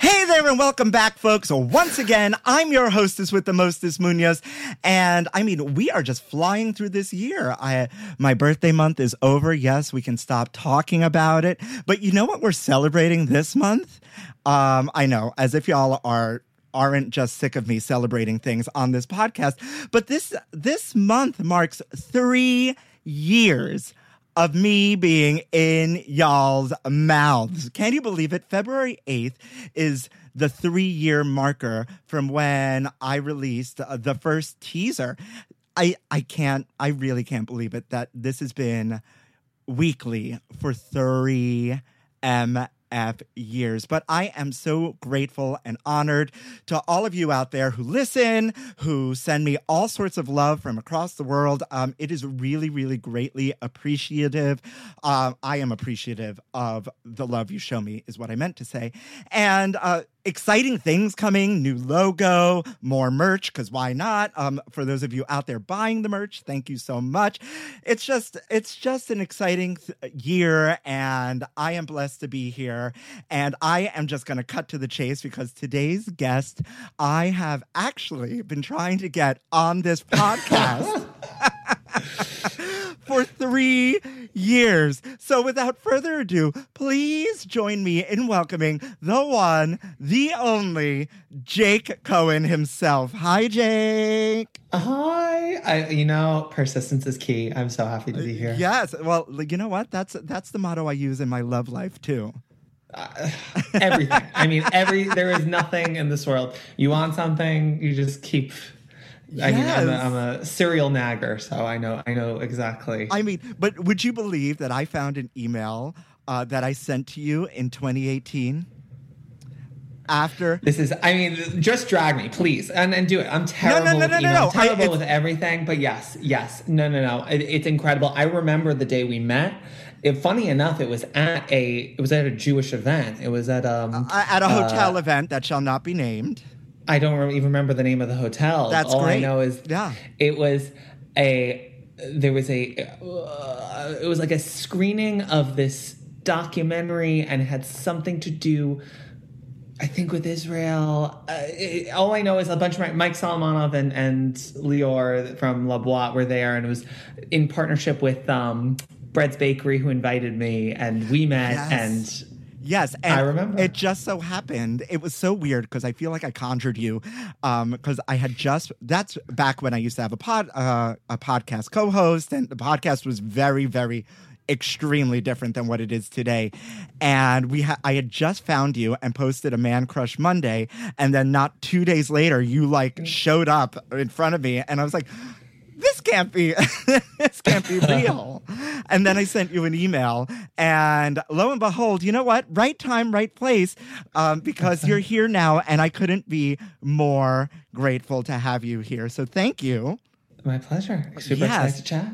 Hey there, and welcome back, folks. Once again, I'm your hostess with the mostest, Munoz, and I mean, we are just flying through this year. I, my birthday month is over. Yes, we can stop talking about it, but you know what we're celebrating this month? Um, I know, as if y'all are aren't just sick of me celebrating things on this podcast, but this this month marks three years of me being in y'all's mouths. Can you believe it? February 8th is the three year marker from when I released the first teaser. I, I can't, I really can't believe it that this has been weekly for three MF years. But I am so grateful and honored to all of you out there who listen, who send me all sorts of love from across the world. Um, it is really, really greatly appreciative. Um, I am appreciative of the love you show me, is what I meant to say. And, uh, exciting things coming new logo more merch because why not? Um for those of you out there buying the merch thank you so much. It's just it's just an exciting th- year and i am blessed to be here and i am just going to cut to the chase because today's guest i have actually been trying to get on this podcast for three years. So, without further ado, please join me in welcoming the one, the only Jake Cohen himself. Hi, Jake. Hi. I you know, persistence is key. I'm so happy to be here. Yes. Well, you know what? That's that's the motto I use in my love life too. Uh, everything. I mean, every there is nothing in this world. You want something, you just keep I mean, I'm a, Yes. I'm a serial nagger, so I know I know exactly. I mean, but would you believe that I found an email uh, that I sent to you in 2018? After this is, I mean, just drag me, please, and and do it. I'm terrible no, no, with no, no, email. no. I'm terrible I- with everything, but yes, yes, no, no, no. It, it's incredible. I remember the day we met. It, funny enough, it was at a it was at a Jewish event. It was at um uh, at a hotel uh, event that shall not be named. I don't even remember the name of the hotel. That's All great. I know is Yeah. it was a there was a uh, it was like a screening of this documentary and it had something to do I think with Israel. Uh, it- all I know is a bunch of my, Mike Solomonov and, and Lior from La Boite were there, and it was in partnership with um, Bread's Bakery, who invited me, and we met. Yes. And Yes, and I remember. It just so happened. It was so weird because I feel like I conjured you, because I had just. That's back when I used to have a pod, uh, a podcast co-host, and the podcast was very, very, extremely different than what it is today. And we, ha- I had just found you and posted a Man Crush Monday, and then not two days later, you like showed up in front of me, and I was like. This can't be this can't be real. and then I sent you an email, and lo and behold, you know what? Right time, right place, um, because you're here now, and I couldn't be more grateful to have you here. So thank you. my pleasure. Super Yes. excited to chat.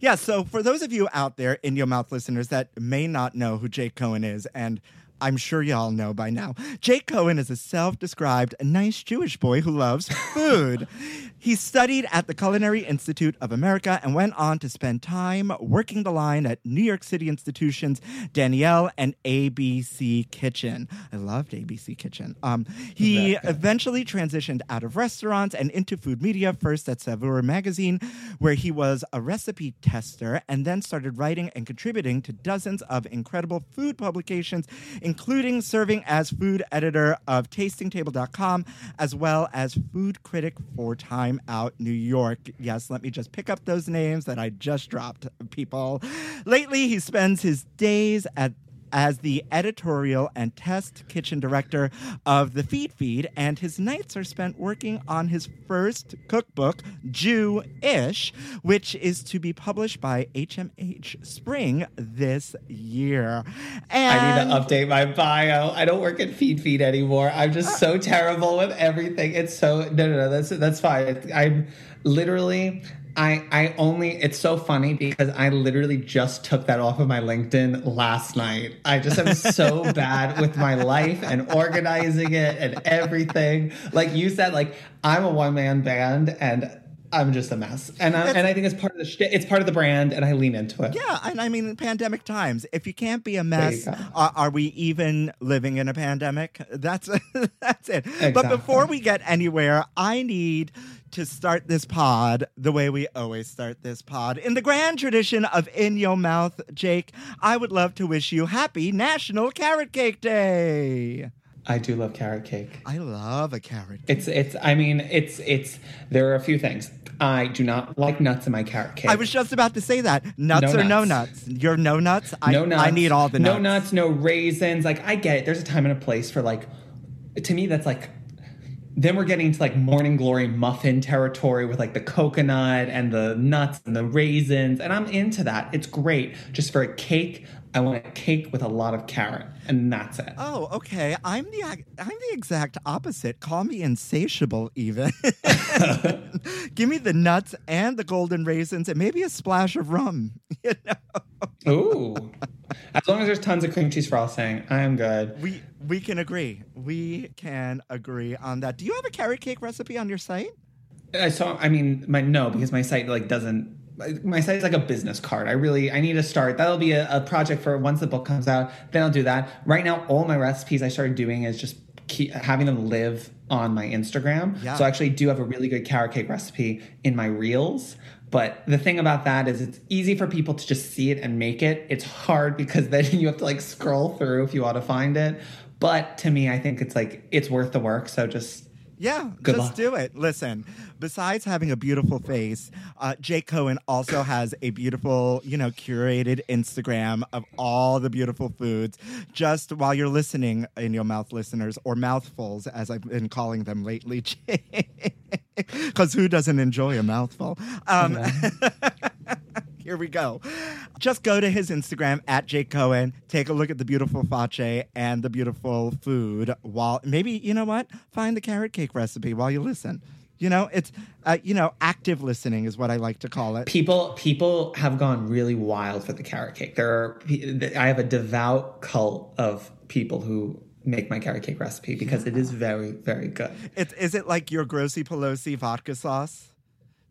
Yeah, so for those of you out there, in your mouth listeners, that may not know who Jake Cohen is, and I'm sure y'all know by now. Jake Cohen is a self described nice Jewish boy who loves food. he studied at the Culinary Institute of America and went on to spend time working the line at New York City institutions Daniel and ABC Kitchen. I loved ABC Kitchen. Um, he eventually transitioned out of restaurants and into food media, first at Saveur magazine, where he was a recipe tester, and then started writing and contributing to dozens of incredible food publications, including serving as food editor of tastingtable.com, as well as food critic for Time Out New York. Yes, let me just pick up those names that I just dropped, people. Lately, he spends his days at as the editorial and test kitchen director of the Feed Feed, and his nights are spent working on his first cookbook, Jew-ish, which is to be published by HMH Spring this year. And I need to update my bio. I don't work at Feed Feed anymore. I'm just so terrible with everything. It's so no, no, no. That's that's fine. I'm literally. I, I only it's so funny because I literally just took that off of my LinkedIn last night. I just am so bad with my life and organizing it and everything. Like you said, like I'm a one man band and I'm just a mess. And I, and I think it's part of the. It's part of the brand, and I lean into it. Yeah, and I mean, pandemic times. If you can't be a mess, are, are we even living in a pandemic? That's that's it. But before we get anywhere, I need to start this pod the way we always start this pod. In the grand tradition of In Your Mouth, Jake, I would love to wish you happy National Carrot Cake Day. I do love carrot cake. I love a carrot. cake. It's it's. I mean, it's it's. There are a few things. I do not like nuts in my carrot cake. I was just about to say that. Nuts No or no nuts. nuts? You're no nuts? I, no nuts. I need all the nuts. No nuts, no raisins. Like I get it. There's a time and a place for like. To me, that's like. Then we're getting to like morning glory muffin territory with like the coconut and the nuts and the raisins, and I'm into that. It's great. Just for a cake, I want a cake with a lot of carrot, and that's it. Oh, okay. I'm the I'm the exact opposite. Call me insatiable, even. Give me the nuts and the golden raisins, and maybe a splash of rum. You know, Ooh. As long as there's tons of cream cheese frosting, I am good. we we can agree. We can agree on that. Do you have a carrot cake recipe on your site? I saw. I mean, my no, because my site like doesn't. My site is like a business card. I really, I need to start. That'll be a, a project for once the book comes out. Then I'll do that. Right now, all my recipes I started doing is just keep having them live on my Instagram. Yeah. So I actually do have a really good carrot cake recipe in my reels. But the thing about that is it's easy for people to just see it and make it. It's hard because then you have to like scroll through if you want to find it. But to me, I think it's like it's worth the work. So just Yeah, Good just luck. do it. Listen, besides having a beautiful face, uh, Jake Cohen also has a beautiful, you know, curated Instagram of all the beautiful foods. Just while you're listening in your mouth, listeners, or mouthfuls, as I've been calling them lately, because who doesn't enjoy a mouthful? Um, Here we go. Just go to his Instagram at Jake Cohen. Take a look at the beautiful face and the beautiful food. While maybe you know what, find the carrot cake recipe while you listen. You know, it's uh, you know active listening is what I like to call it. people people have gone really wild for the carrot cake. There are I have a devout cult of people who make my carrot cake recipe because it is very very good. It's is it like your Grossy Pelosi vodka sauce?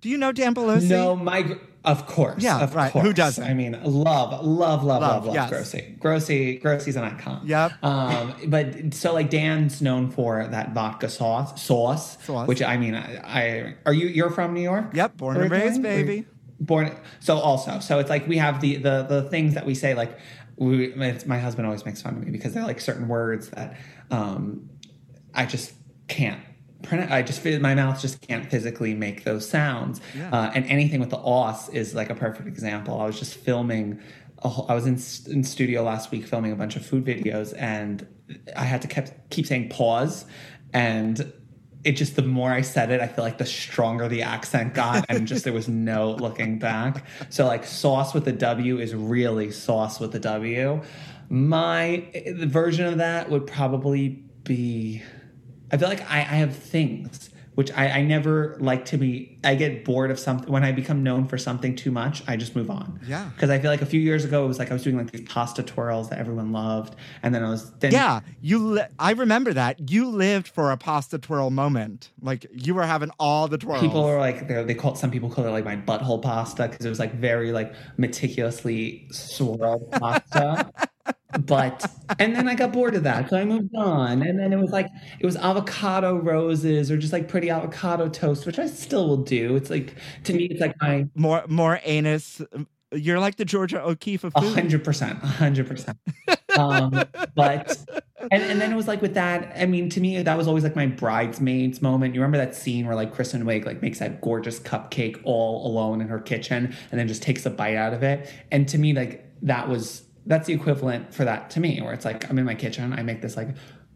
Do you know Dan Pelosi? No, my of course, Yeah, of right. Who doesn't? I mean, love, love, love, Love, love, love, yes. Grossy. Grossy, Grossy's an icon. Yep. Um, but so like Dan's known for that vodka sauce, sauce, Sauce. which I mean, I, I are you you're from New York? Yep, born and raised, baby. born so also so it's like we have the the the things that we say like we it's, my husband always makes fun of me because they're like certain words that um i just can't i just my mouth just can't physically make those sounds uh, and anything with the os is like a perfect example i was just filming a whole, i was in, in studio last week filming a bunch of food videos and i had to kept keep saying pause and it just the more I said it, I feel like the stronger the accent got, and just there was no looking back. So like sauce with the W is really sauce with the W. My version of that would probably be. I feel like I, I have things which I, I never like to be. I get bored of something when I become known for something too much. I just move on. Yeah. because I feel like a few years ago it was like I was doing like these pasta twirls that everyone loved, and then I was then Yeah, you. Li- I remember that you lived for a pasta twirl moment. Like you were having all the twirls. people were like they call it, some people call it like my butthole pasta because it was like very like meticulously swirled pasta. but and then I got bored of that, so I moved on. And then it was like it was avocado roses or just like pretty avocado toast, which I still will do. It's like to me, it's like my more more anus. You're like the Georgia O'Keeffe of hundred percent, a hundred percent. Um, but and, and then it was like with that. I mean, to me, that was always like my bridesmaids moment. You remember that scene where like Kristen Wiig like makes that gorgeous cupcake all alone in her kitchen and then just takes a bite out of it. And to me, like that was that's the equivalent for that to me, where it's like I'm in my kitchen, I make this like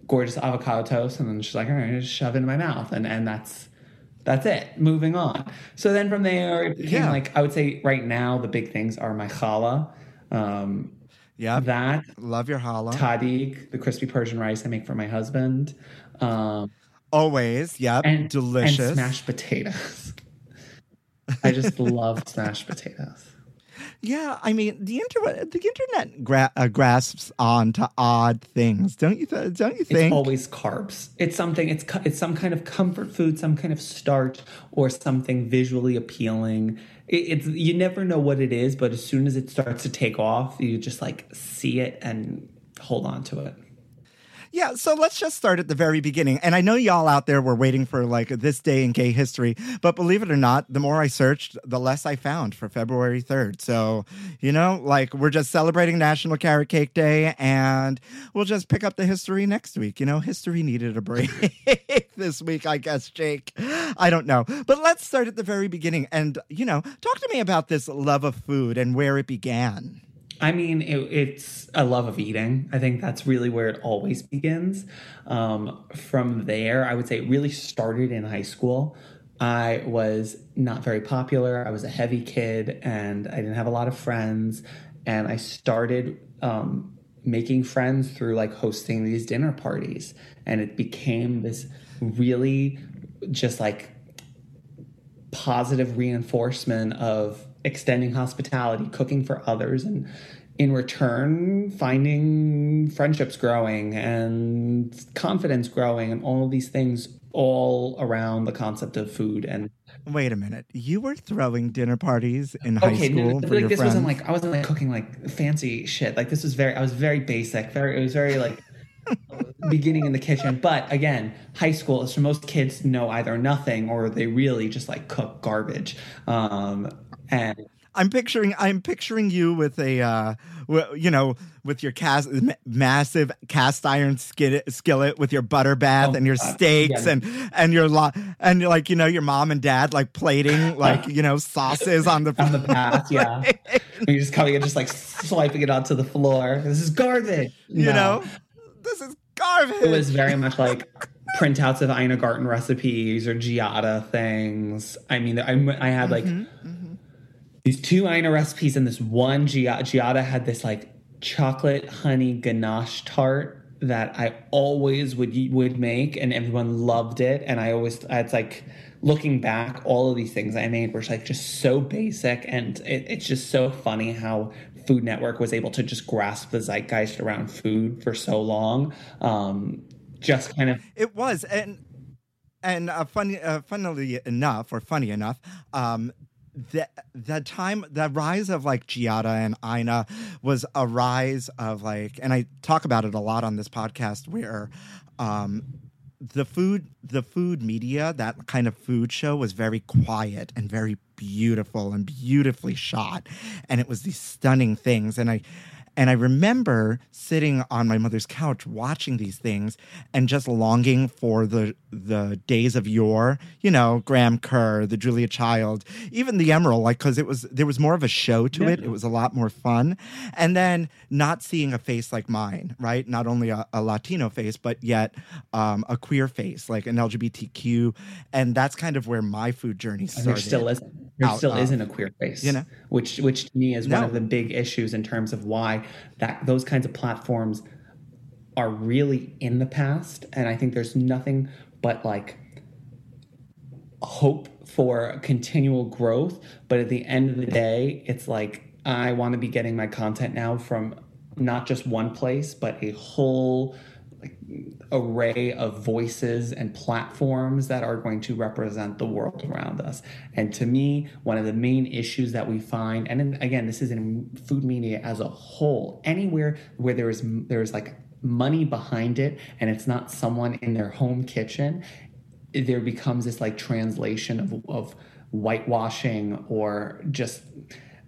gorgeous avocado toast, and then she's like, all right, just shove it in my mouth, and and that's that's it. Moving on. So then from there, it became Yeah. like I would say right now the big things are my challah, um, Yeah, that love your challah. tahdig, the crispy Persian rice I make for my husband, um, Always, yep, and delicious. and smashed potatoes. I just love smashed potatoes. Yeah, I mean the internet. The internet gra- uh, grasps on to odd things, don't you? Th- don't you think? It's always carbs. It's something. It's co- it's some kind of comfort food, some kind of starch, or something visually appealing. It, it's you never know what it is, but as soon as it starts to take off, you just like see it and hold on to it. Yeah, so let's just start at the very beginning. And I know y'all out there were waiting for like this day in gay history, but believe it or not, the more I searched, the less I found for February 3rd. So, you know, like we're just celebrating National Carrot Cake Day and we'll just pick up the history next week. You know, history needed a break this week, I guess, Jake. I don't know. But let's start at the very beginning and, you know, talk to me about this love of food and where it began. I mean, it, it's a love of eating. I think that's really where it always begins. Um, from there, I would say it really started in high school. I was not very popular. I was a heavy kid and I didn't have a lot of friends. And I started um, making friends through like hosting these dinner parties. And it became this really just like positive reinforcement of extending hospitality, cooking for others, and in return, finding friendships growing and confidence growing, and all of these things all around the concept of food. And Wait a minute. You were throwing dinner parties in high okay, school no, for like your this friends? wasn't like I wasn't like cooking like fancy shit. Like this was very, I was very basic. Very, it was very like. beginning in the kitchen but again high school is so most kids know either nothing or they really just like cook garbage um and I'm picturing I'm picturing you with a uh w- you know with your cast m- massive cast iron skillet, skillet with your butter bath Oh, and your God. steaks Yeah. and and your lo- and like you know your mom and dad like plating like you know sauces on the on the path, yeah. You're just coming and just like swiping it onto the floor. This is garbage. you No. know this is garbage. it was very much like printouts of Ina Garten recipes or Giada things. I mean, I, I had like mm-hmm, mm-hmm. These two Ina recipes and this one Giada. Giada had this like chocolate honey ganache tart that I always would would make, and everyone loved it. And I always, it's like looking back, all of these things I made were like just so basic, and it, it's just so funny how Food Network was able to just grasp the zeitgeist around food for so long. Um, just kind of It was, and and uh, funny, uh, funnily enough, or funny enough, um, the the time, the rise of like Giada and Ina was a rise of like, and I talk about it a lot on this podcast, where um, the food, the food media, that kind of food show was very quiet and very beautiful and beautifully shot, and it was these stunning things, and I. And I remember sitting on my mother's couch watching these things and just longing for the the days of yore, you know, Graham Kerr, the Julia Child, even the Emeril, like because it was there was more of a show to it. It was a lot more fun. And then not seeing a face like mine, right? Not only a, a Latino face, but yet um, a queer face, like an LGBTQ. And that's kind of where my food journey And started. there still isn't. There still of, isn't a queer face. you know? which which to me is one of the big issues in terms of why that those kinds of platforms are really in the past. And I think there's nothing but like hope for continual growth. But at the end of the day, it's like I want to be getting my content now from not just one place, but a whole like, array of voices and platforms that are going to represent the world around us. And to me, one of the main issues that we find, and in, again, this is in food media as a whole, anywhere where there is there's like money behind it, and it's not someone in their home kitchen, there becomes this like translation of, of whitewashing or just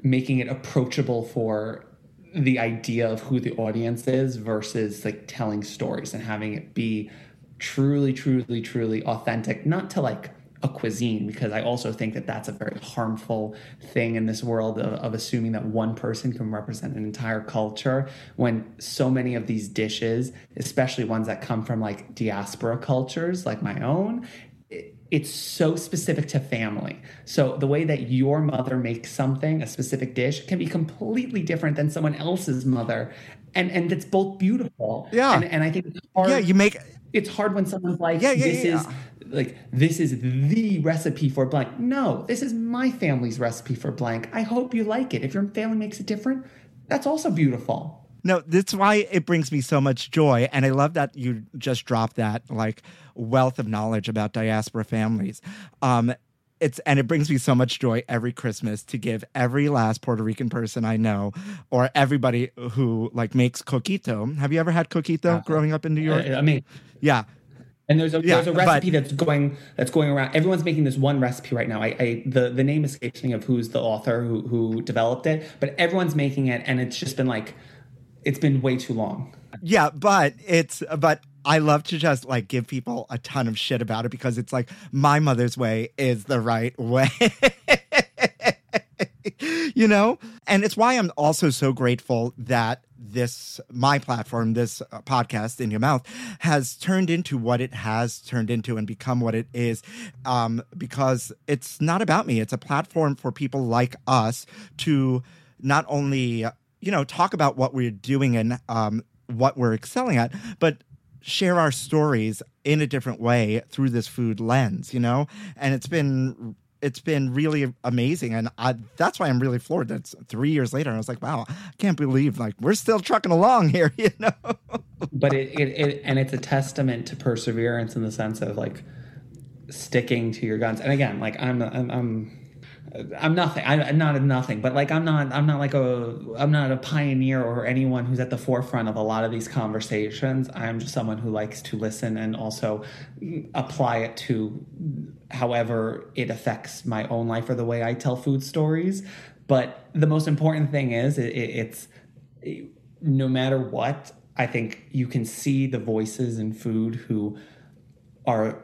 making it approachable for the idea of who the audience is versus like telling stories and having it be truly truly truly authentic not to like a cuisine because i also think that that's a very harmful thing in this world of, of assuming that one person can represent an entire culture when so many of these dishes especially ones that come from like diaspora cultures like my own it's so specific to family. So the way that your mother makes something, a specific dish, can be completely different than someone else's mother. And and it's both beautiful. Yeah. And, and I think it's hard. Yeah, you make it's hard when someone's like, Yeah, yeah, this yeah. is like this is the recipe for blank. No, this is my family's recipe for blank. I hope you like it. If your family makes it different, that's also beautiful. No, that's why it brings me so much joy. And I love that you just dropped that like wealth of knowledge about diaspora families. Um, it's and it brings me so much joy every Christmas to give every last Puerto Rican person I know or everybody who like makes coquito. Have you ever had coquito growing up in New York? I mean, yeah. And there's a Yeah, there's a but- recipe that's going that's going around. Everyone's making this one recipe right now. I, I the the name escapes me of who's the author who who developed it, but everyone's making it, and it's just been like it's been way too long. Yeah, but it's but I love to just like give people a ton of shit about it because it's like my mother's way is the right way. you know? And it's why I'm also so grateful that this my platform this uh, podcast in your mouth has turned into what it has turned into and become what it is um because it's not about me it's a platform for people like us to not only you know talk about what we're doing and um what we're excelling at but share our stories in a different way through this food lens you know and it's been it's been really amazing and I, that's why i'm really floored that's three years later i was like wow i can't believe like we're still trucking along here you know But it, it, it and it's a testament to perseverance in the sense of like sticking to your guns. And again, like I'm I'm I'm, I'm nothing. I, I'm not a nothing, but like I'm not I'm not like a I'm not a pioneer or anyone who's at the forefront of a lot of these conversations. I'm just someone who likes to listen and also apply it to however it affects my own life or the way I tell food stories. But the most important thing is it, it, it's no matter what, I think you can see the voices in food who are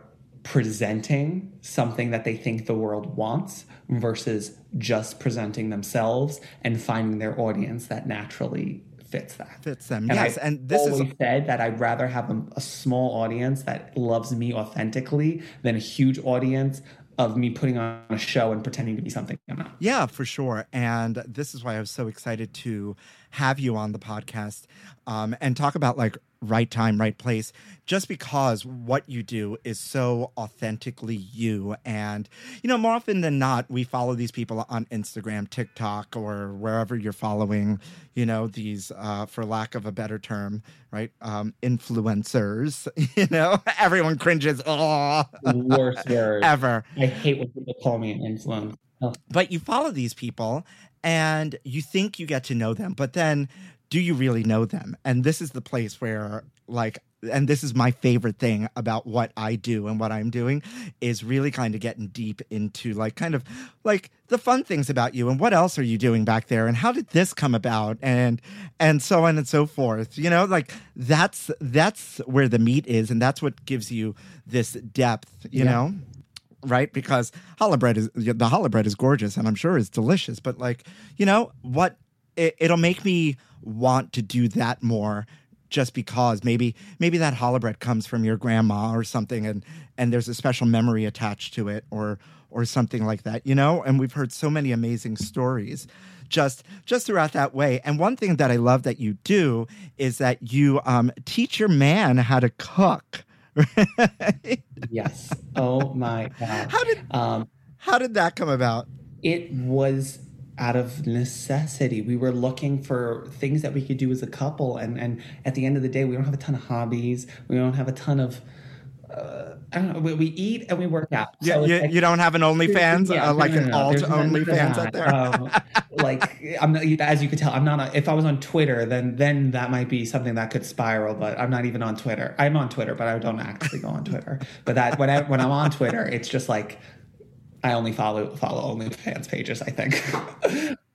presenting something that they think the world wants versus just presenting themselves and finding their audience that naturally fits that. fits them And yes I've and this is always said that I'd rather have a, a small audience that loves me authentically than a huge audience of me putting on a show and pretending to be something I'm not. Yeah, for sure. And this is why I was so excited to have you on the podcast um, and talk about like right time, right place, just because what you do is so authentically you. And, you know, more often than not, we follow these people on Instagram, TikTok, or wherever you're following, you know, these, uh, for lack of a better term, right? Um, influencers, you know, everyone cringes. Oh, Worst word ever. I hate when people call me an influencer. Oh, but you follow these people and you think you get to know them but then do you really know them? And this is the place where like and this is my favorite thing about what I do and what I'm doing is really kind of getting deep into like kind of like the fun things about you and what else are you doing back there and how did this come about and and so on and so forth you know? Like that's that's where the meat is and that's what gives you this depth you Yeah. know right? Because challah bread is the challah bread is gorgeous and I'm sure is delicious. But like, you know what? It, it'll make me want to do that more, just because maybe maybe that challah bread comes from your grandma or something, and and there's a special memory attached to it, or or something like that, you know. And we've heard so many amazing stories. Just, just throughout that way, and one thing that I love that you do is that you um, teach your man how to cook. yes. Oh my god! How did Um, how did that come about? it was out of necessity. We were looking for things that we could do as a couple, and and at the end of the day, we don't have a ton of hobbies. We don't have a ton of. Uh, I don't know. We, we eat and we work out. Yeah, So you, like- you don't have an OnlyFans, Yeah, uh, like no, no, an no, alt there's none OnlyFans out there. Um, like I'm not, as you could tell, I'm not. If I was on Twitter, then then that might be something that could spiral. But I'm not even on Twitter. I'm on Twitter, but I don't actually go on Twitter. But that when I when I'm on Twitter, it's just like I only follow follow OnlyFans pages. I think.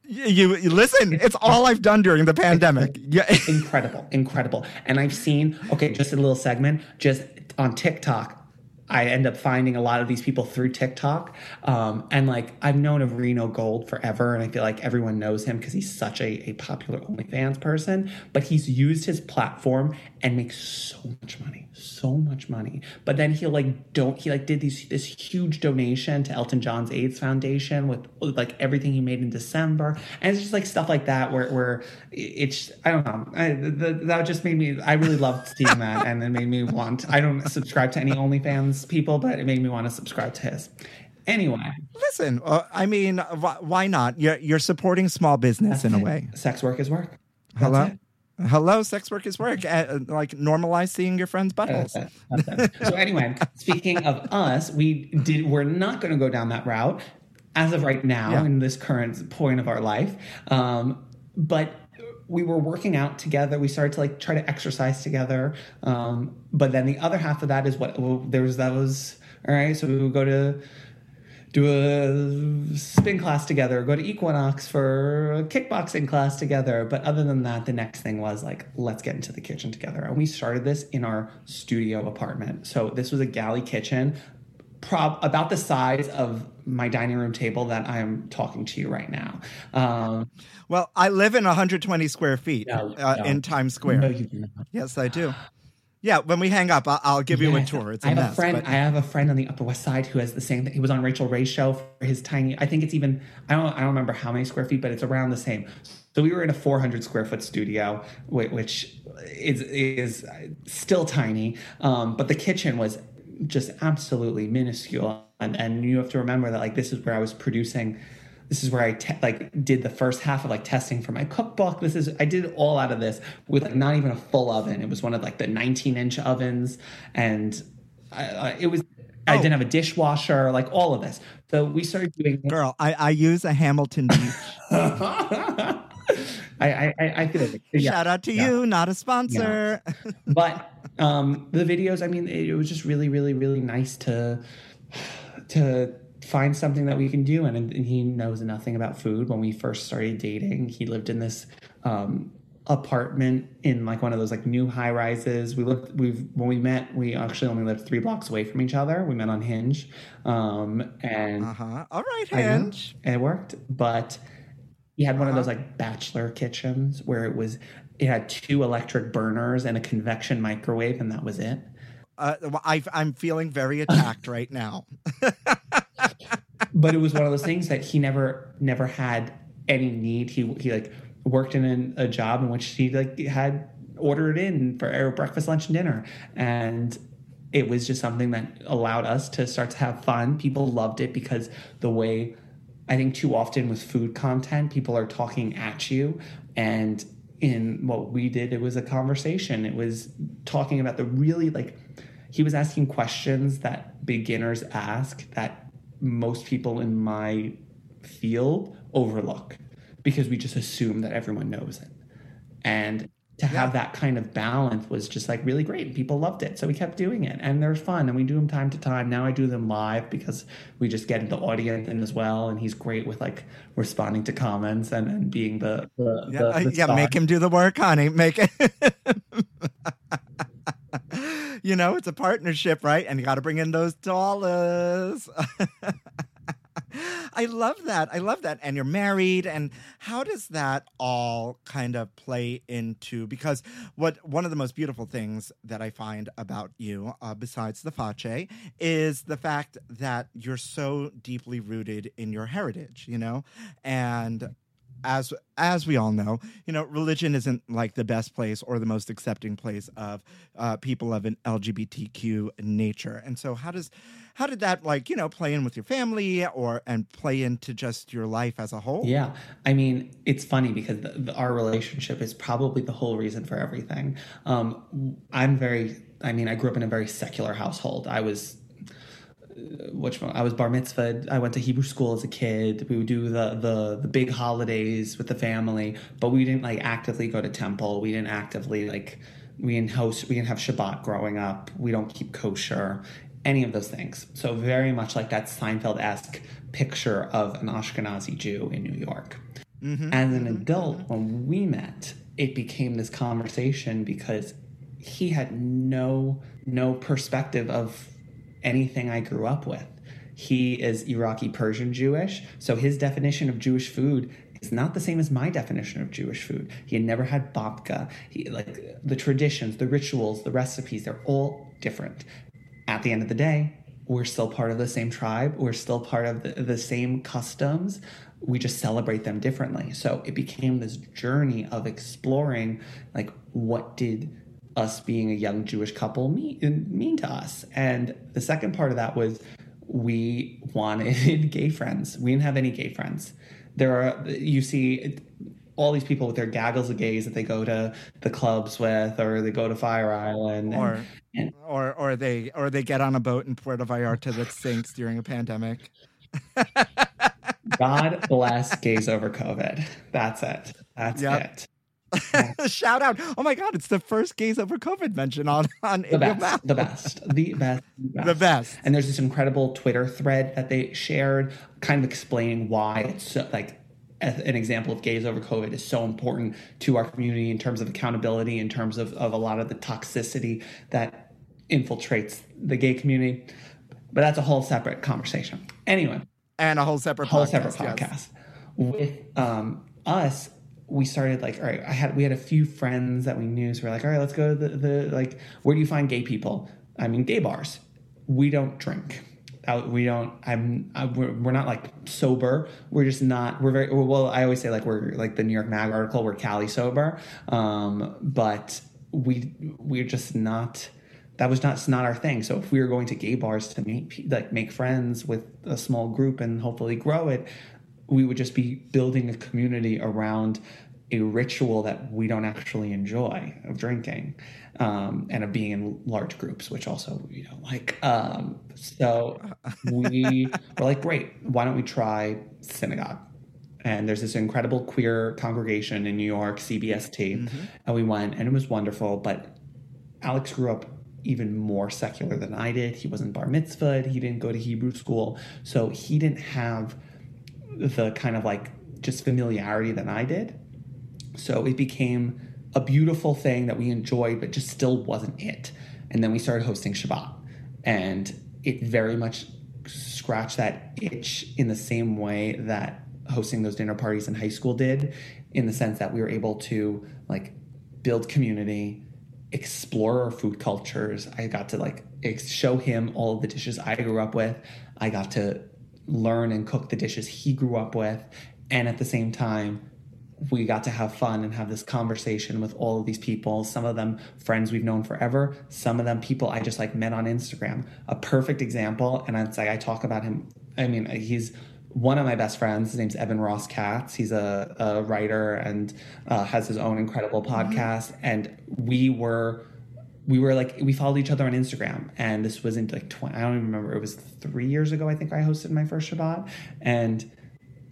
you, you listen. It's all I've done during the pandemic. Yeah. incredible, incredible. And I've seen, okay, just a little segment, just on TikTok. I end up finding a lot of these people through TikTok. Um, and like, I've known of Reno Gold forever, and I feel like everyone knows him because he's such a, a popular OnlyFans person. But he's used his platform and makes so much money, so much money. But then he'll like, don't, he like did these, this huge donation to Elton John's AIDS Foundation with, with like everything he made in December. And it's just like stuff like that where, where it's, I don't know. I, the, that just made me, I really loved seeing that. And it made me want, I don't subscribe to any OnlyFans people, but it made me want to subscribe to his. Anyway, Listen, uh, I mean, wh- why not? You're you're supporting small business in a way. sex work is work. That's Hello, it. Hello, sex work is work. Uh, like normalize seeing your friends' buttholes. It. So anyway, speaking of us, we did. We're not going to go down that route as of right now Yeah. in this current point of our life. Um, but we were working out together. We started to like try to exercise together. Um, but then the other half of that is what well, there was. That was all right. So we would go to do a spin class together, go to Equinox for a kickboxing class together. But other than that, the next thing was like, let's get into the kitchen together. And we started this in our studio apartment. So this was a galley kitchen, prob about the size of my dining room table that I'm talking to you right now. Um, Well, I live in 120 square feet No, uh, no. in Times Square. no, you do not. Yes, I do. Yeah, when we hang up, I'll, I'll give you a tour. It's a I have mess. a friend. but- I have a friend on the Upper West Side who has the same thing. He was on Rachael Ray's show for his tiny. I think it's even. I don't. I don't remember how many square feet, but it's around the same. So we were in a 400 square foot studio, which is is still tiny, um, but the kitchen was just absolutely minuscule. And and you have to remember that like this is where I was producing. This is where I te- like did the first half of like testing for my cookbook. This is I did it all out of this with like not even a full oven. It was one of like the 19 inch ovens, and I, I, it was. I Oh. didn't have a dishwasher, like all of this. So we started doing. Girl, I, I use a Hamilton Beach. I, I, I, I feel it. Yeah. Shout out to Yeah. you, not a sponsor. but um, the videos, I mean, it, it was just really, really, really nice to to find something that we can do. And, and he knows nothing about food. When we first started dating, he lived in this um, apartment in like one of those like new high rises. We lived. We've when we met, we actually only lived three blocks away from each other. We met on Hinge, um, and Uh huh. All right, know. Hinge. It worked, but he had one of those like bachelor kitchens where it was it had two electric burners and a convection microwave, and that was it. Uh, I, I'm feeling very attacked right now. But it was one of those things that he never never had any need. He he like worked in an, a job in which he like had ordered in for breakfast, lunch, and dinner, and it was just something that allowed us to start to have fun. People loved it because the way I think too often with food content, people are talking at you. And in what we did, it was a conversation. It was talking about the really like, he was asking questions that beginners ask that most people in my field overlook because we just assume that everyone knows it. And to have that kind of balance was just like really great. People loved it. So we kept doing it and they're fun and we do them time to time. Now I do them live because we just get the audience in as well. And he's great with like responding to comments and, and being the, the, Yeah, the- the yeah. Make him do the work, honey. Make it. you know, it's a partnership, right? And you got to bring in those dollars. I love that. I love that. And you're married. And how does that all kind of play into? Because what one of the most beautiful things that I find about you, uh, besides the face, is the fact that you're so deeply rooted in your heritage. You know, and as as we all know, you know, religion isn't like the best place or the most accepting place of uh, people of an LGBTQ nature. And so, how does how did that like you know play in with your family or and play into just your life as a whole? Yeah, I mean, it's funny because the, the, our relationship is probably the whole reason for everything. Um, I'm very, I mean, I grew up in a very secular household. I was Uh, which I was bar mitzvahed. I went to Hebrew school as a kid. We would do the the the big holidays with the family, but we didn't like actively go to temple. We didn't actively like we didn't host. We didn't have Shabbat growing up. We don't keep kosher. Any of those things. So very much like that Seinfeld esque picture of an Ashkenazi Jew in New York. Mm-hmm. As an mm-hmm. adult, mm-hmm. when we met, it became this conversation because he had no no perspective of anything I grew up with. He is Iraqi Persian Jewish, so his definition of Jewish food is not the same as my definition of Jewish food. He had never had babka. He like the traditions, the rituals, the recipes, they're all different. At the end of the day, we're still part of the same tribe. We're still part of the, the same customs. We just celebrate them differently. So it became this journey of exploring like what did us being a young Jewish couple mean, mean to us. And the second part of that was we wanted gay friends. We didn't have any gay friends. There are, you see all these people with their gaggles of gays that they go to the clubs with or they go to Fire Island. Or, and, and, or, or they, or they get on a boat in Puerto Vallarta that sinks during a pandemic. God bless gays over COVID. That's it. That's yep. it. Shout out! Oh my God, it's the first gays over COVID mention on on the best, the best, the best, the best, the best. And there's this incredible Twitter thread that they shared, kind of explaining why it's so, like an example of gays over COVID is so important to our community in terms of accountability, in terms of, of a lot of the toxicity that infiltrates the gay community. But that's a whole separate conversation. Anyway, and a whole separate whole podcast, separate podcast yes. with um, us we started like all right i had we had a few friends that we knew so we're like all right let's go to the, the like where do you find gay people? I mean gay bars. We don't drink. We don't i'm I, we're, we're not like sober. We're just not we're very well i always say like we're like the new york mag article we're cali sober. Um but we we're just not that was not not our thing. So if we were going to gay bars to meet like make friends with a small group and hopefully grow it we would just be building a community around a ritual that we don't actually enjoy of drinking um, and of being in large groups, which also we don't like. Um, so we were like, great, why don't we try synagogue? And there's this incredible queer congregation in New York, CBST, mm-hmm. and we went, and it was wonderful. But Alex grew up even more secular than I did. He wasn't bar mitzvahed. He didn't go to Hebrew school, so he didn't have the kind of like just familiarity than I did. So it became a beautiful thing that we enjoyed, but just still wasn't it. And then we started hosting Shabbat. And it very much scratched that itch in the same way that hosting those dinner parties in high school did, in the sense that we were able to like build community, explore our food cultures. I got to like show him all of the dishes I grew up with. I got to learn and cook the dishes he grew up with. And at the same time, we got to have fun and have this conversation with all of these people. Some of them friends we've known forever. Some of them people I just like met on Instagram. A perfect example, and it's like I talk about him. I mean, he's one of my best friends. His name's Evan Ross Katz. He's a, a writer and uh, has his own incredible mm-hmm. podcast. Mm-hmm. And we were we were like we followed each other on Instagram, and this wasn't like 20, I don't even remember. It was three years ago. I think I hosted my first Shabbat, and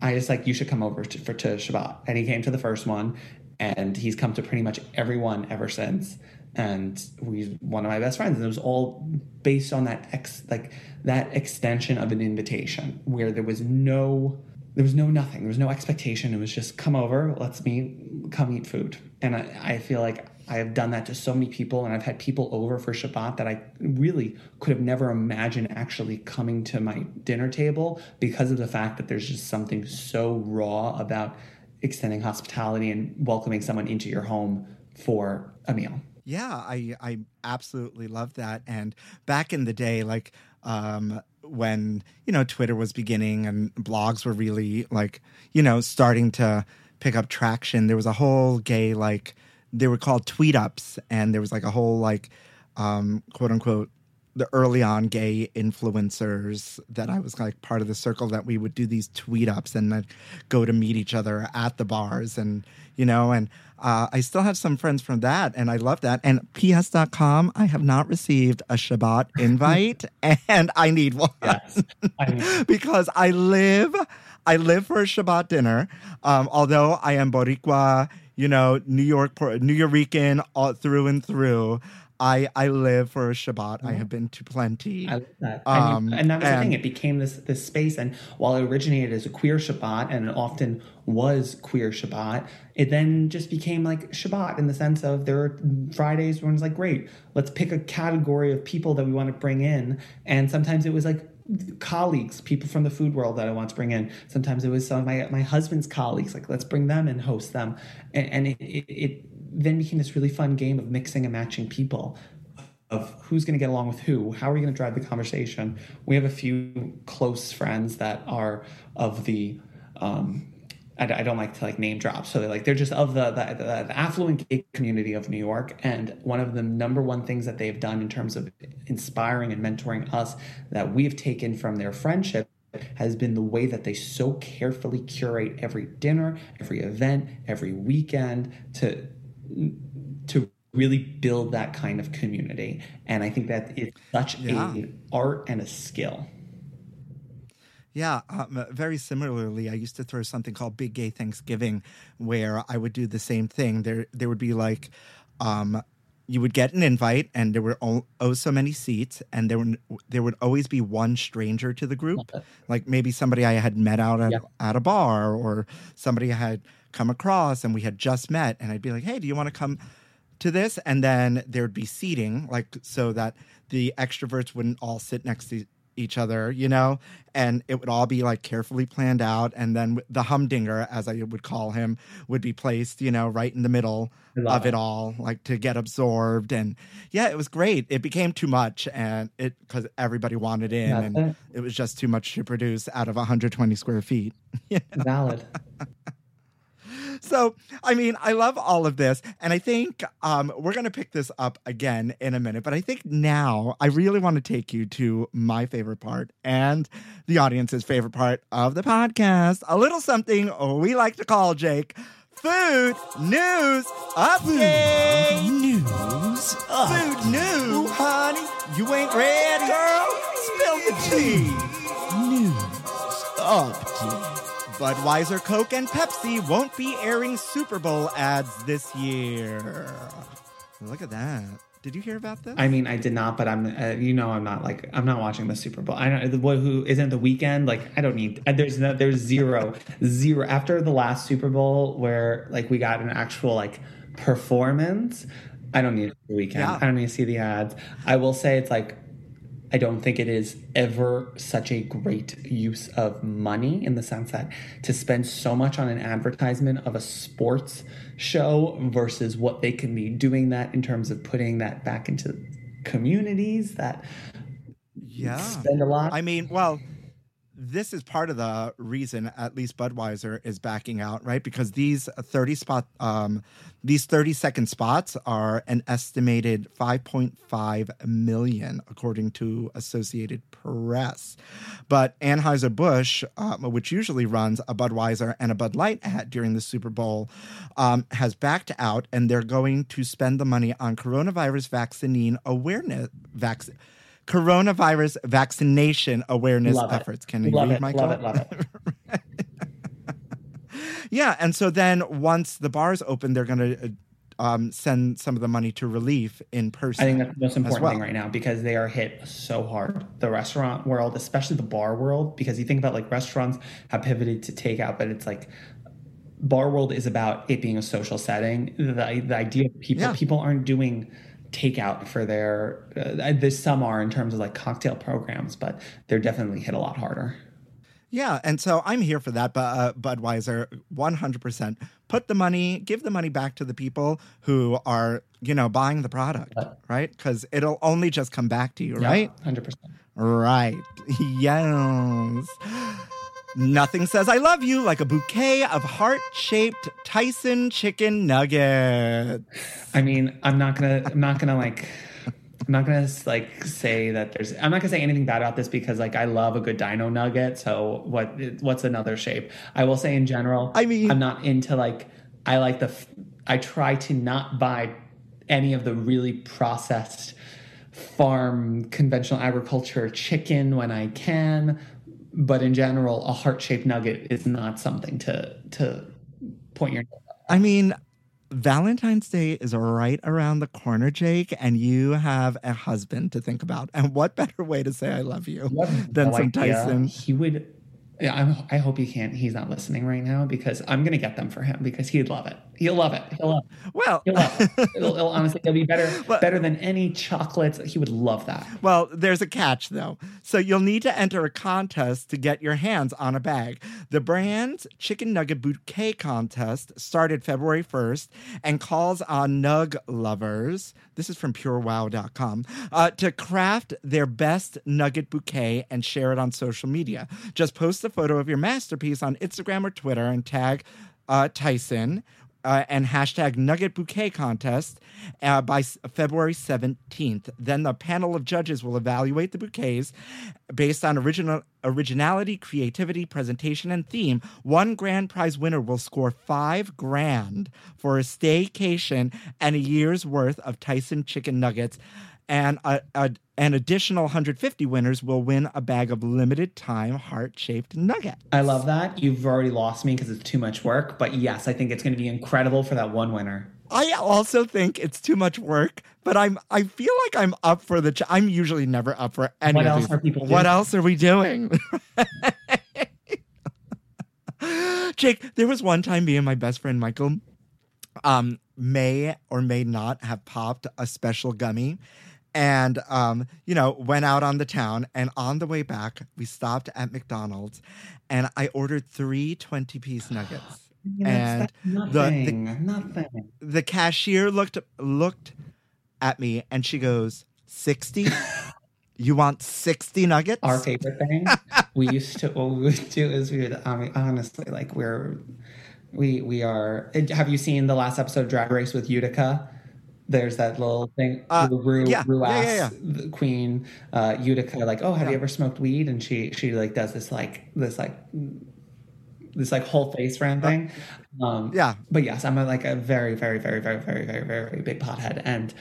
I just like you should come over to, for to Shabbat, and he came to the first one, and he's come to pretty much every one ever since. And he's one of my best friends, and it was all based on that ex like that extension of an invitation where there was no there was no nothing. There was no expectation. It was just come over. Let's meet come eat food. And I, I feel like I have done that to so many people, and I've had people over for Shabbat that I really could have never imagined actually coming to my dinner table because of the fact that there's just something so raw about extending hospitality and welcoming someone into your home for a meal. Yeah, I I absolutely love that. And back in the day, like um, when you know Twitter was beginning and blogs were really like you know starting to pick up traction. There was a whole gay like they were called tweet ups, and there was like a whole like um, quote unquote the early on gay influencers that I was like part of the circle that we would do these tweet ups and then go to meet each other at the bars and you know and uh, I still have some friends from that and I love that and ps.com I have not received a Shabbat invite and I need one Yes. I mean, because I live I live for a Shabbat dinner um, although I am Boricua you know New York New Yorican all through and through I I live for a Shabbat. I have been to plenty. I love that. Um, mean, and that was the thing. It became this this space, and while it originated as a queer Shabbat, and it often was queer Shabbat, it then just became like Shabbat in the sense of there are Fridays when it's like, great, let's pick a category of people that we want to bring in, and sometimes it was like colleagues, people from the food world that I want to bring in. Sometimes it was some of my my husband's colleagues, like let's bring them and host them, and, and it, it it then became this really fun game of mixing and matching people of who's going to get along with who how are we going to drive the conversation we have a few close friends that are of the um I, I don't like to like name drop. So they're like they're just of the, the the affluent gay community of new york. And one of the number one things that they've done in terms of inspiring and mentoring us that we've taken from their friendship has been the way that they so carefully curate every dinner every event every weekend to to really build that kind of community. And i think that it's such Yeah. a art and a skill Yeah, um, very similarly, I used to throw something called Big Gay Thanksgiving, where I would do the same thing. There, there would be like, um, you would get an invite, and there were oh, oh so many seats, and there would there would always be one stranger to the group, like maybe somebody I had met out at, Yeah. at a bar, or somebody I had come across, and we had just met, and I'd be like, "Hey, do you want to come?" to this and then there'd be seating like so that the extroverts wouldn't all sit next to each other you know? And it would all be like carefully planned out. And then the humdinger as i would call him would be placed you know right in the middle of it it. all like to get absorbed. And yeah it was great. It became too much and it because everybody wanted in That's and it. it was just too much to produce out of 120 square feet. Valid So, I mean, I love all of this. And I think um, we're going to pick this up again in a minute. But I think now I really want to take you to my favorite part and the audience's favorite part of the podcast a little something we like to call, Jake, food news update. News. Up. Food news. honey, you ain't ready, girl. Spill the tea. News. Update. Budweiser, Coke, and Pepsi won't be airing Super Bowl ads this year. Look at that. Did you hear about this? i mean i did not but i'm uh, you know i'm not like i'm not watching the super bowl i don't the boy who isn't the Weeknd like i don't need uh, there's no there's zero zero after the last super bowl where like we got an actual like performance i don't need the Weeknd Yeah. i don't need to see the ads i will say it's like I don't think it is ever such a great use of money in the sense that to spend so much on an advertisement of a sports show versus what they can be doing that in terms of putting that back into communities that yeah. spend a lot. I mean, well, this is part of the reason at least Budweiser is backing out, right? Because these 30 spot um these 30 second spots are an estimated 5.5 million according to Associated Press. But Anheuser-Busch, um, which usually runs a Budweiser and a Bud Light ad during the Super Bowl, um, has backed out and they're going to spend the money on coronavirus vaccine awareness vaccine coronavirus vaccination awareness Love it. efforts. Can you love read, it, Michael? love it, love it. Yeah, and so then once the bars open, they're going to um, send some of the money to relief in person. I think that's the most important well. thing right now because they are hit so hard. The restaurant world, especially the bar world, because you think about like restaurants have pivoted to takeout, but it's like bar world is about it being a social setting. The, the idea of people Yeah. people aren't doing takeout for their uh, there's some are in terms of like cocktail programs, but they're definitely hit a lot harder. Yeah, and so I'm here for that. But uh, Budweiser, 100%. Put the money, give the money back to the people who are, you know, buying the product, right? Because it'll only just come back to you, right? hundred percent. Right. Yes. Nothing says I love you like a bouquet of heart-shaped Tyson chicken nuggets. I mean, I'm not gonna, I'm not gonna like, I'm not gonna like say that there's, I'm not gonna say anything bad about this because like I love a good dino nugget. So what, what's another shape? I will say in general, I mean- I'm not into like, I like the, I try to not buy any of the really processed farm conventional agriculture chicken when I can. But in general, a heart shaped nugget is not something to to point your. I mean, Valentine's Day is right around the corner, Jake, and you have a husband to think about. And what better way to say I love you than No some idea. Tyson? He would. Yeah, I'm, I hope he can't. He's not listening right now because I'm gonna get them for him because he'd love it. He'll love it. He'll love. It. Well, He'll love it. It'll, it'll honestly, it'll be better But- better than any chocolates. He would love that. Well, there's a catch though. So you'll need to enter a contest to get your hands on a bag. The brand's Chicken Nugget Bouquet contest started February 1st and calls on nug lovers. This is from purewow.com uh, to craft their best nugget bouquet and share it on social media. Just post a photo of your masterpiece on Instagram or Twitter and tag uh, Tyson uh, and hashtag Nugget Bouquet Contest uh, by February 17th. Then the panel of judges will evaluate the bouquets based on original originality, creativity, presentation, and theme. One grand prize winner will score five grand for a staycation and a year's worth of Tyson chicken nuggets. And a, a, an additional 150 winners will win a bag of limited time heart shaped nuggets. I love that. You've already lost me because it's too much work. But yes, I think it's going to be incredible for that one winner. I also think it's too much work, but I'm I feel like I'm up for the. Ch- I'm usually never up for any. What else are people What else are we doing? Jake, there was one time me and my best friend Michael um may or may not have popped a special gummy and um you know went out on the town and on the way back we stopped at McDonald's and I ordered three 20 piece nuggets and the, the nothing, nothing. the cashier looked looked at me and she goes 60 you want 60 nuggets Our favorite thing we used to what we would do is we would I mean, honestly like we're we we are. Have you seen the last episode of Drag Race with Utica? There's that little thing, Uh, Ru, yeah, Ru yeah, yeah, asks the Queen uh, Utica, like, "Oh, have you ever smoked weed?" And she she like does this like this like this like whole face round thing. Um, yeah. but yes, I'm a, like a very, very, very, very, very, very, very, very big pothead, and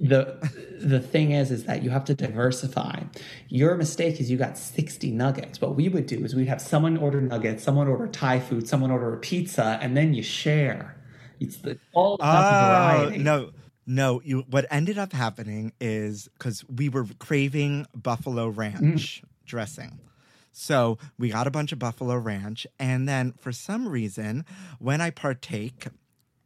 the the thing is, is that you have to diversify. Your mistake is you got 60 nuggets. What we would do is we'd have someone order nuggets, someone order Thai food, someone order a pizza, and then you share. It's the, all about Oh variety. no, no! You what ended up happening is because we were craving Buffalo Ranch dressing, so we got a bunch of Buffalo Ranch, and then for some reason, when I partake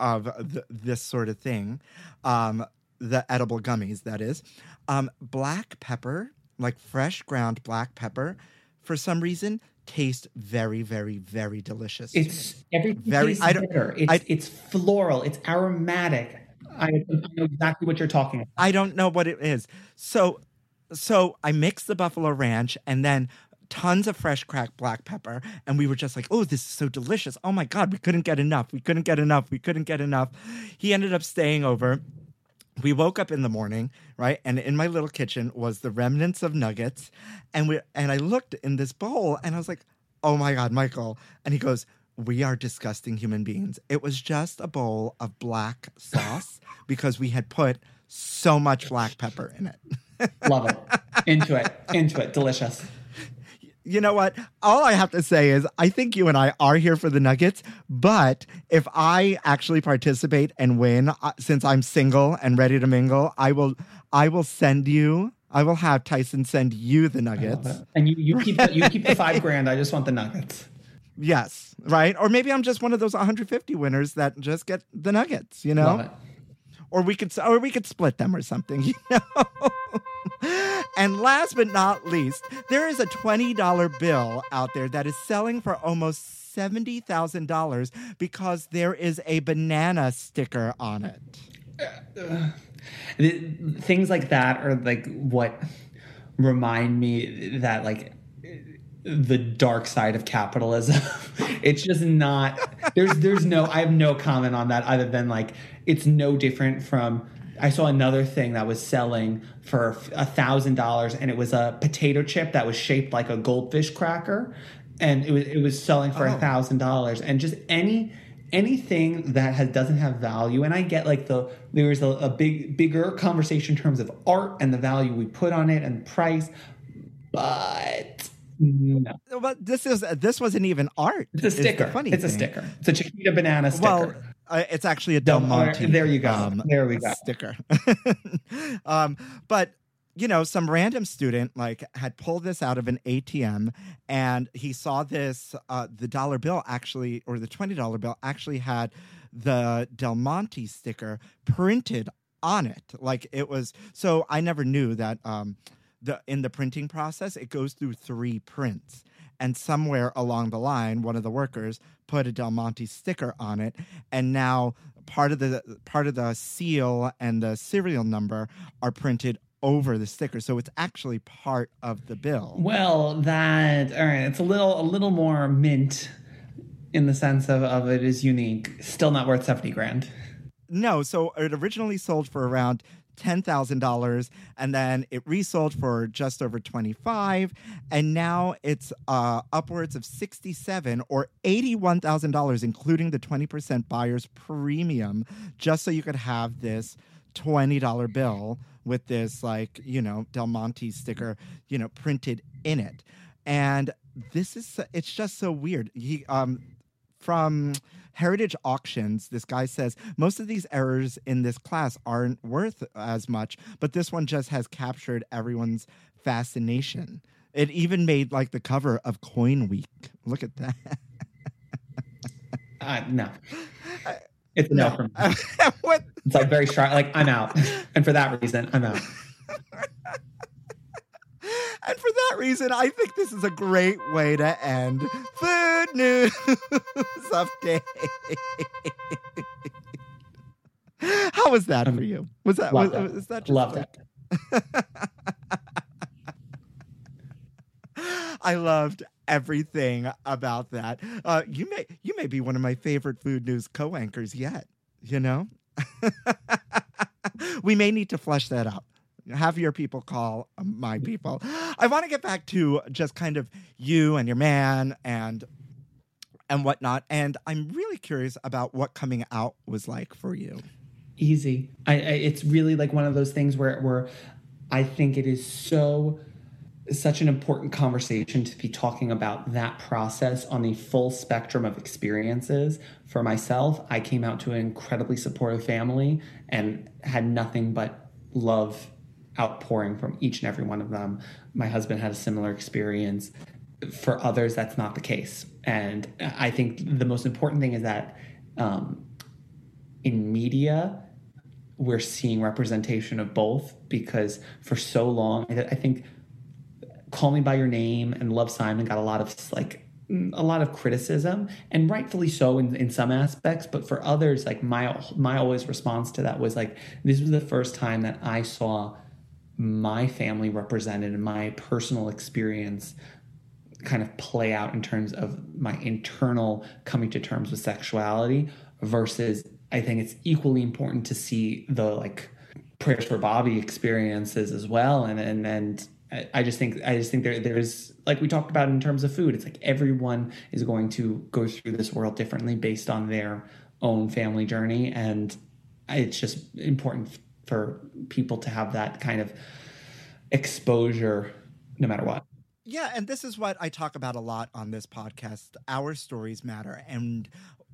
of th- this sort of thing, um, the edible gummies, that is, um, black pepper, like fresh ground black pepper, for some reason taste very, very, very delicious. It's everything Very- tastes I don't- bitter. It's it's floral. It's aromatic. I, I know exactly what you're talking about. I don't know what it is. So so I mixed the buffalo ranch and then tons of fresh cracked black pepper and we were just like, "Oh, this is so delicious. Oh my god, we couldn't get enough. We couldn't get enough. We couldn't get enough." He ended up staying over. We woke up in the morning, right? And in my little kitchen was the remnants of nuggets. And we and I looked in this bowl and I was like, "Oh my god, Michael." And he goes, we are disgusting human beings. It was just a bowl of black sauce because we had put so much black pepper in it. Love it. Into it. Into it. Delicious. you know what? All I have to say is I think you and I are here for the nuggets, but if I actually participate and win uh, since I'm single and ready to mingle, I will I will send you I will have Tyson send you the nuggets. And you, you keep the, you keep the five grand. I just want the nuggets. Yes, right? Or maybe I'm just one of those 150 winners that just get the nuggets, you know? Or we could or we could split them or something you know and last but not least there is a $20 bill out there that is selling for almost $70,000 because there is a banana sticker on it uh, uh, The- things like that are like what remind me that like the dark side of capitalism. it's just not there's there's no I have no comment on that other than like it's no different from I saw another thing that was selling for a thousand dollars and it was a potato chip that was shaped like a goldfish cracker. And it was it was selling for a oh. thousand dollars. And just any anything that has doesn't have value. And i get like the there's a, a big bigger conversation in terms of art and the value we put on it and price. But no But this is this wasn't even art. it's a is the sticker funny it's a sticker it's a chiquita banana sticker Well, uh, it's actually a Del Del- Monte. there you go. There we go. Sticker. um, but you know, some random student like had pulled this out of an ATM, and he saw this. Uh, the dollar bill actually, or the twenty dollar bill actually had the Del Monte sticker printed on it. Like it was. So I never knew that. Um, the in the printing process, it goes through three prints and somewhere along the line one of the workers put a del monte sticker on it and now part of the part of the seal and the serial number are printed over the sticker so it's actually part of the bill Well, that all right. It's a little a little more mint in the sense of, of it is unique. Still not worth seventy grand. no so it originally sold for around $10,000 and then it resold for just over 25 and now it's uh, upwards of 67 or $81,000 including the 20% buyer's premium just so you could have this $20 bill with this like, you know, Del Monte sticker, you know, printed in it. And this is it's just so weird. He um from Heritage Auctions, this guy says most of these errors in this class aren't worth as much, but this one just has captured everyone's fascination. It even made like the cover of Coin Week. Look at that. Uh, no, it's a no. for me. It's like very sharp. Like I'm out, and for that reason, I'm out. And for that reason, I think this is a great way to end food news update. How was that for you? Was that was, it. was that just Loved like- it. I loved everything about that. Uh, you may you may be one of my favorite food news co-anchors yet. You know, we may need to flesh that out. Have your people call um, my people. I want to get back to just kind of you and your man and and whatnot. And I'm really curious about what coming out was like for you. Easy. I, I it's really like one of those things where where I think it is so such an important conversation to be talking about that process on the full spectrum of experiences. For myself, I came out to an incredibly supportive family and had nothing but love outpouring from each and every one of them. My husband had a similar experience. For others, that's not the case. And I think the most important thing is that um, in media, we're seeing representation of both because for so long, I think Call Me by Your Name and Love Simon got a lot of like a lot of criticism and rightfully so in, in some aspects but for others like my my always response to that was like this was the first time that I saw my family represented and my personal experience kind of play out in terms of my internal coming to terms with sexuality versus I think it's equally important to see the like prayers for Bobby experiences as well. And and and I- just think I just think there there's like we talked about in terms of food it's like everyone is going to go through this world differently based on their own family journey. And it's just important for people to have that kind of exposure no matter what. Yeah, and this is what I talk about a lot on this podcast. Our stories matter, and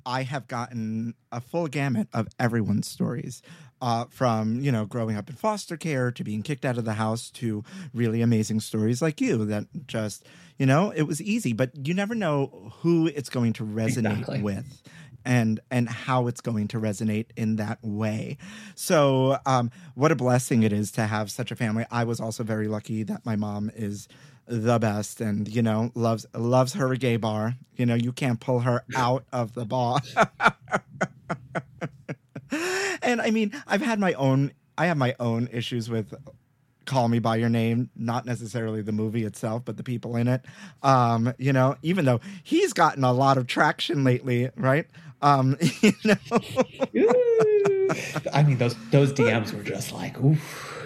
I have gotten a full gamut of everyone's stories, uh, from you know growing up in foster care to being kicked out of the house to really amazing stories like you that just you know it was easy, but you never know who it's going to resonate Exactly. with and and how it's going to resonate in that way. So, um, what a blessing it is to have such a family. I was also very lucky that my mom is the best, and you know loves loves her gay bar. You know, you can't pull her out of the bar. and I mean, I've had my own. I have my own issues with Call Me by Your Name, not necessarily the movie itself, but the people in it. Um, you know, even though he's gotten a lot of traction lately, right? Um, you know, I mean, those those DMs were just like, oof.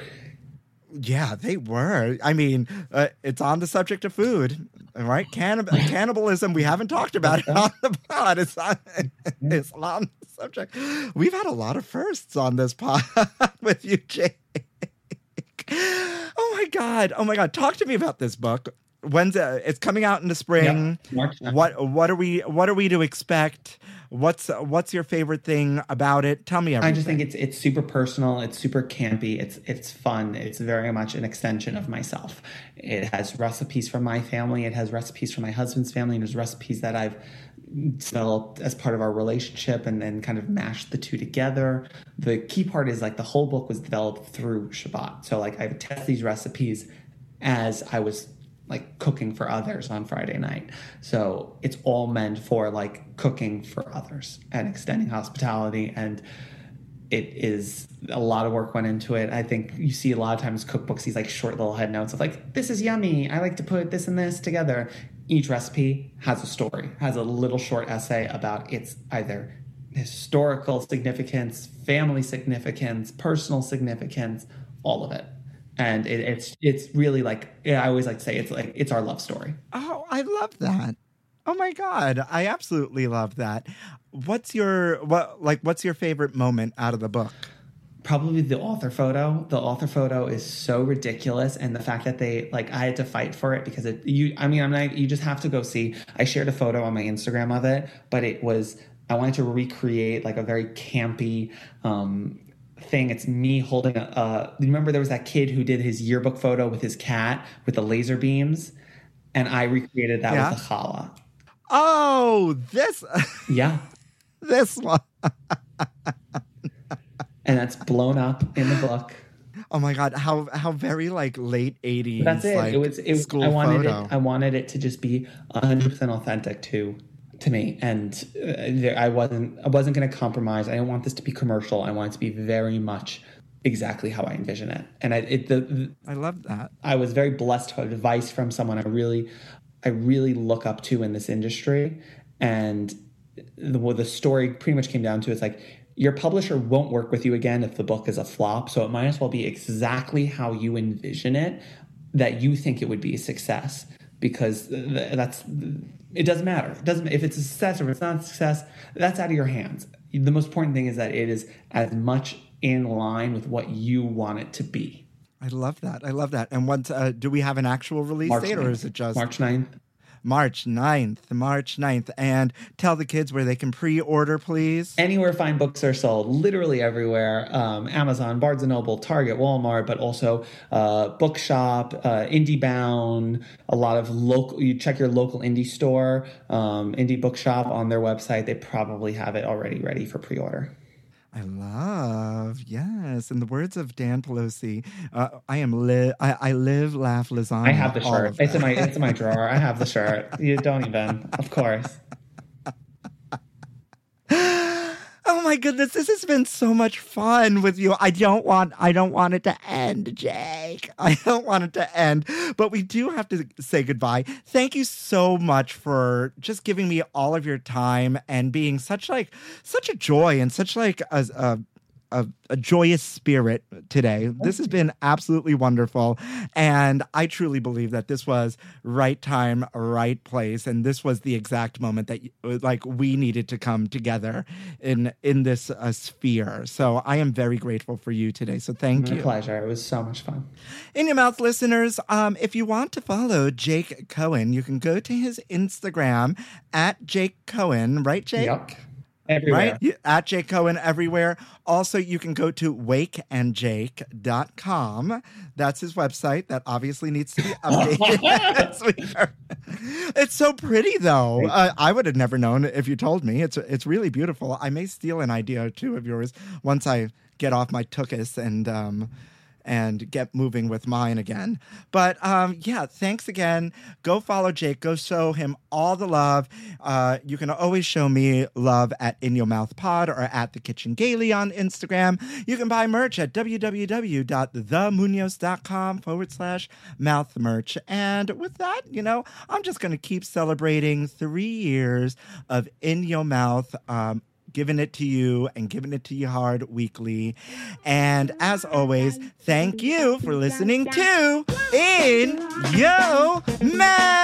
yeah, they were. I mean, uh, it's on the subject of food, right? Cannib- cannibalism. We haven't talked about it on the pod. It's on, it's on the subject. We've had a lot of firsts on this pod with you, Jake. Oh my god! Oh my god! Talk to me about this book. When's it? it's coming out in the spring? Yep, March. What what are we what are we to expect? What's what's your favorite thing about it? Tell me everything. I just think it's it's super personal. It's super campy. It's it's fun. It's very much an extension of myself. It has recipes from my family. It has recipes from my husband's family. And there's recipes that I've developed as part of our relationship, and then kind of mashed the two together. The key part is like the whole book was developed through Shabbat. So like I would test these recipes as I was like cooking for others on Friday night. So it's all meant for like cooking for others and extending hospitality and it is a lot of work went into it. I think you see a lot of times cookbooks these like short little head notes of like this is yummy. I like to put this and this together. Each recipe has a story, has a little short essay about its either historical significance, family significance, personal significance, all of it. And it, it's it's really like yeah, I always like to say it's like it's our love story. Oh, I love that. Oh my god, I absolutely love that. What's your what like what's your favorite moment out of the book? probably the author photo the author photo is so ridiculous and the fact that they like i had to fight for it because it you i mean i'm not you just have to go see i shared a photo on my instagram of it but it was i wanted to recreate like a very campy um thing it's me holding a uh remember there was that kid who did his yearbook photo with his cat with the laser beams and i recreated that Yeah. with a challah Oh, this yeah this one. and that's blown up in the book Oh my god, how how very like late 80s That's it. like it was. It, school I wanted photo. it. I wanted it to just be hundred percent authentic to to me, and uh, there, I wasn't. I wasn't going to compromise. I didn't want this to be commercial. I want it to be very much exactly how I envision it. And I, it, the, the I love that. I was very blessed to have advice from someone I really, I really look up to in this industry. And the, what the story pretty much came down to it's like your publisher won't work with you again if the book is a flop. So it might as well be exactly how you envision it, that you think it would be a success. Because that's it doesn't matter. It doesn't if it's a success or if it's not a success. That's out of your hands. The most important thing is that it is as much in line with what you want it to be. I love that. I love that. And what uh, do we have an actual release March date or is it just March 9th? March 9th? March 9th. And tell the kids where they can pre-order, please. Anywhere fine books are sold, literally everywhere. Um, Amazon, Barnes and Noble, Target, Walmart, but also uh, Bookshop, uh, IndieBound, a lot of local. You check your local indie store, um, Indie Bookshop on their website. They probably have it already ready for pre-order. I love, yes. In the words of Dan Pelosi, uh, I am li- I, I live, laugh, lasagna. I have the shirt. It's in my it's in my drawer. I have the shirt. You don't even. Of course. Oh my goodness, this has been so much fun with you. I don't want I don't want it to end, Jake. I don't want it to end. But we do have to say goodbye. Thank you so much for just giving me all of your time and being such like such a joy and such like a, a a, a joyous spirit today. This has been absolutely wonderful. And I truly believe that this was right time, right place. And this was the exact moment that like we needed to come together in, in this uh, sphere. So I am very grateful for you today. So thank you. My you. pleasure. It was so much fun. In your mouth listeners, um, if you want to follow Jake Cohen, you can go to his Instagram at Jake Cohen, right, Jake? Yep. Everywhere. Right? At Jake Cohen everywhere. Also, you can go to wakeandjake.com. That's his website that obviously needs to be updated. Yes, we are- it's so pretty, though. Uh, I would have never known if you told me. It's it's really beautiful. I may steal an idea or two of yours once I get off my tuchus and um, and get moving with mine again. But um, yeah, thanks again. Go follow Jake. Go show him all the love. Uh, you can always show me love at In Your Mouth Pod or at The Kitchen Gaily on Instagram. You can buy merch at www.themunoz.com forward slash mouth merch. And with that, you know, I'm just going to keep celebrating three years of In Your Mouth. Um, giving it to you and giving it to you hard weekly. And as always, thank you for listening to In Yo Mouth.